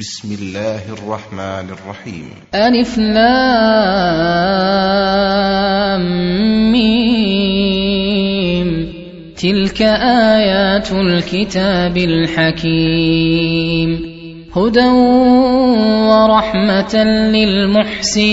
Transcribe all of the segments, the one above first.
بسم الله الرحمن الرحيم ألف ميم تلك آيات الكتاب الحكيم هدى ورحمة للمحسنين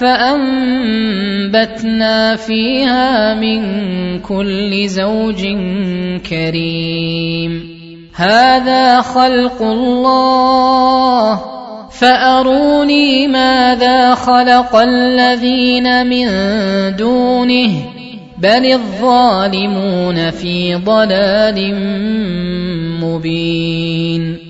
فأنبتنا فيها من كل زوج كريم. هذا خلق الله. فأروني ماذا خلق الذين من دونه. بل الظالمون في ضلال مبين.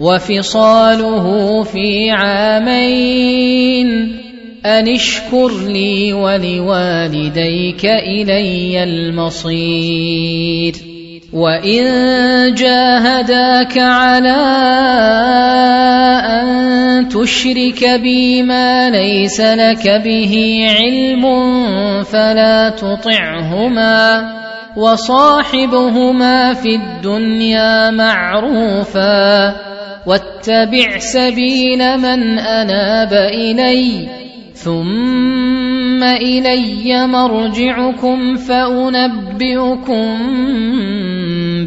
وفصاله في عامين أن اشكر لي ولوالديك إلي المصير وإن جاهداك على أن تشرك بي ما ليس لك به علم فلا تطعهما وصاحبهما في الدنيا معروفا واتبع سبيل من أناب إلي ثم إلي مرجعكم فأنبئكم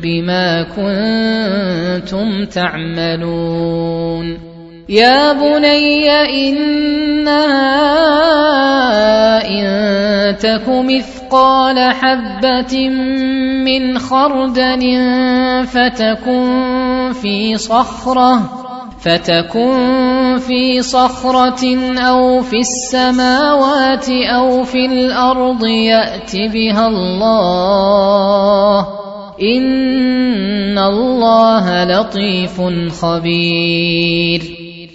بما كنتم تعملون. يا بني إنها إن تك مثقال حبه من خردل فتكن في صخره فتكن في صخره أو في السماوات أو في الأرض يات بها الله ان الله لطيف خبير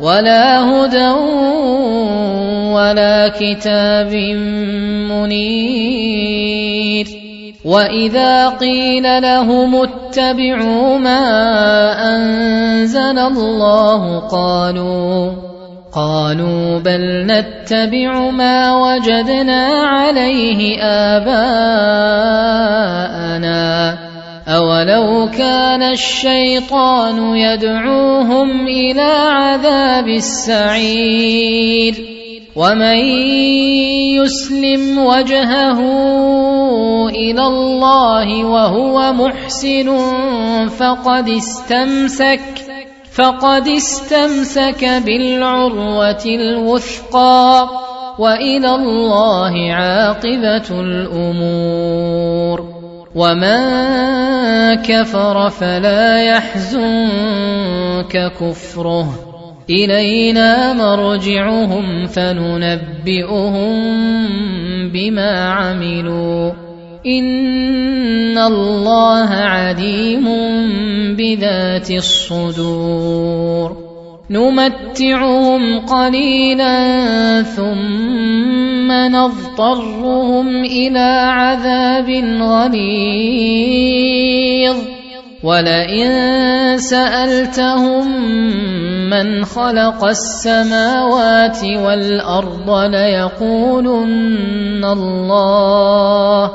ولا هدى ولا كتاب منير. وإذا قيل لهم اتبعوا ما أنزل الله قالوا قالوا بل نتبع ما وجدنا عليه آباءنا. اولو كان الشيطان يدعوهم إلى عذاب السعير ومن يسلم وجهه إلى الله وهو محسن فقد استمسك فقد استمسك بالعروه الوثقى والى الله عاقبه الأمور ومن كفر فلا يحزنك كفره الينا مرجعهم فننبئهم بما عملوا ان الله عليم بذات الصدور نمتعهم قليلا ثم نضطرهم إلى عذاب غليظ. ولئن سالتهم من خلق السماوات والارض ليقولن الله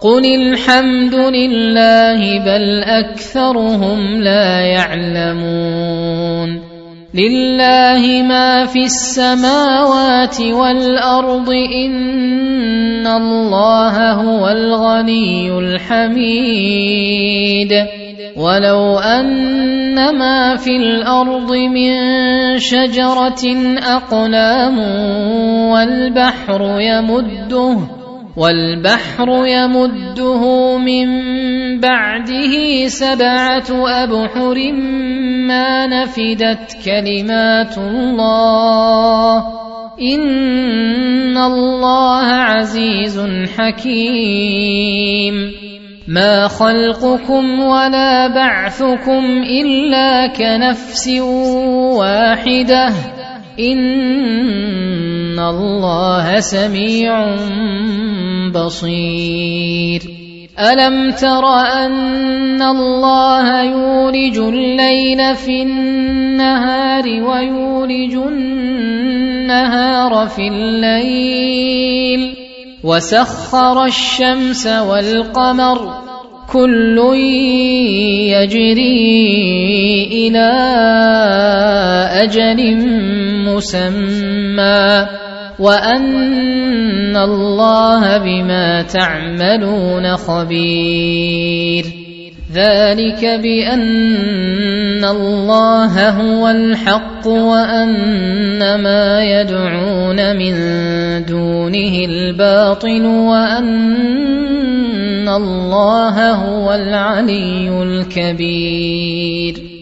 قل الحمد لله بل اكثرهم لا يعلمون. لله ما في السماوات والأرض إن الله هو الغني الحميد. ولو أن ما في الأرض من شجرة أقلام والبحر يمده والبحر يمده من بعده سبعة أبحر ما نفدت كلمات الله إن الله عزيز حكيم ما خلقكم ولا بعثكم إلا كنفس واحدة إن الله سميع بصير. ألم تر أن الله يولج الليل في النهار ويولج النهار في الليل؟ وسخر الشمس والقمر كل يجري إلى أجل مسمى. وان الله بما تعملون خبير ذلك بان الله هو الحق وان ما يدعون من دونه الباطل وان الله هو العلي الكبير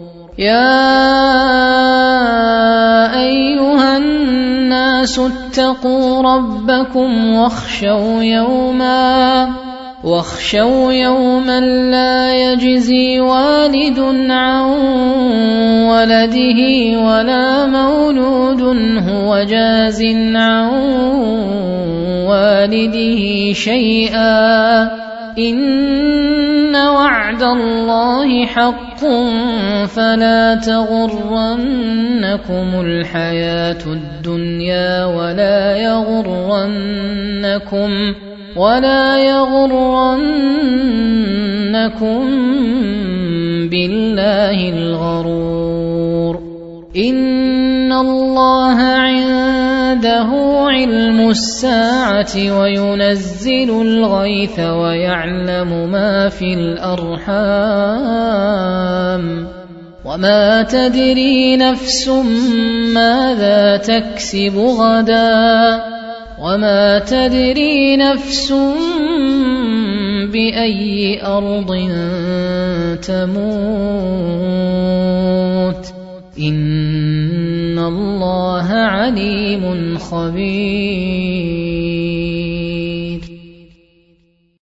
يا أيها الناس اتقوا ربكم واخشوا يوما واخشوا يوما لا يجزي والد عن ولده ولا مولود هو جاز عن والده شيئا. إن وعد الله حق فلا تغرنكم الحياة الدنيا ولا يغرنكم ولا يغرنكم بالله الغرور إن الله عنده علم الساعة وينزل الغيث ويعلم ما في الارحام وما تدري نفس ماذا تكسب غدا وما تدري نفس باي ارض تموت ان الله عليم خبير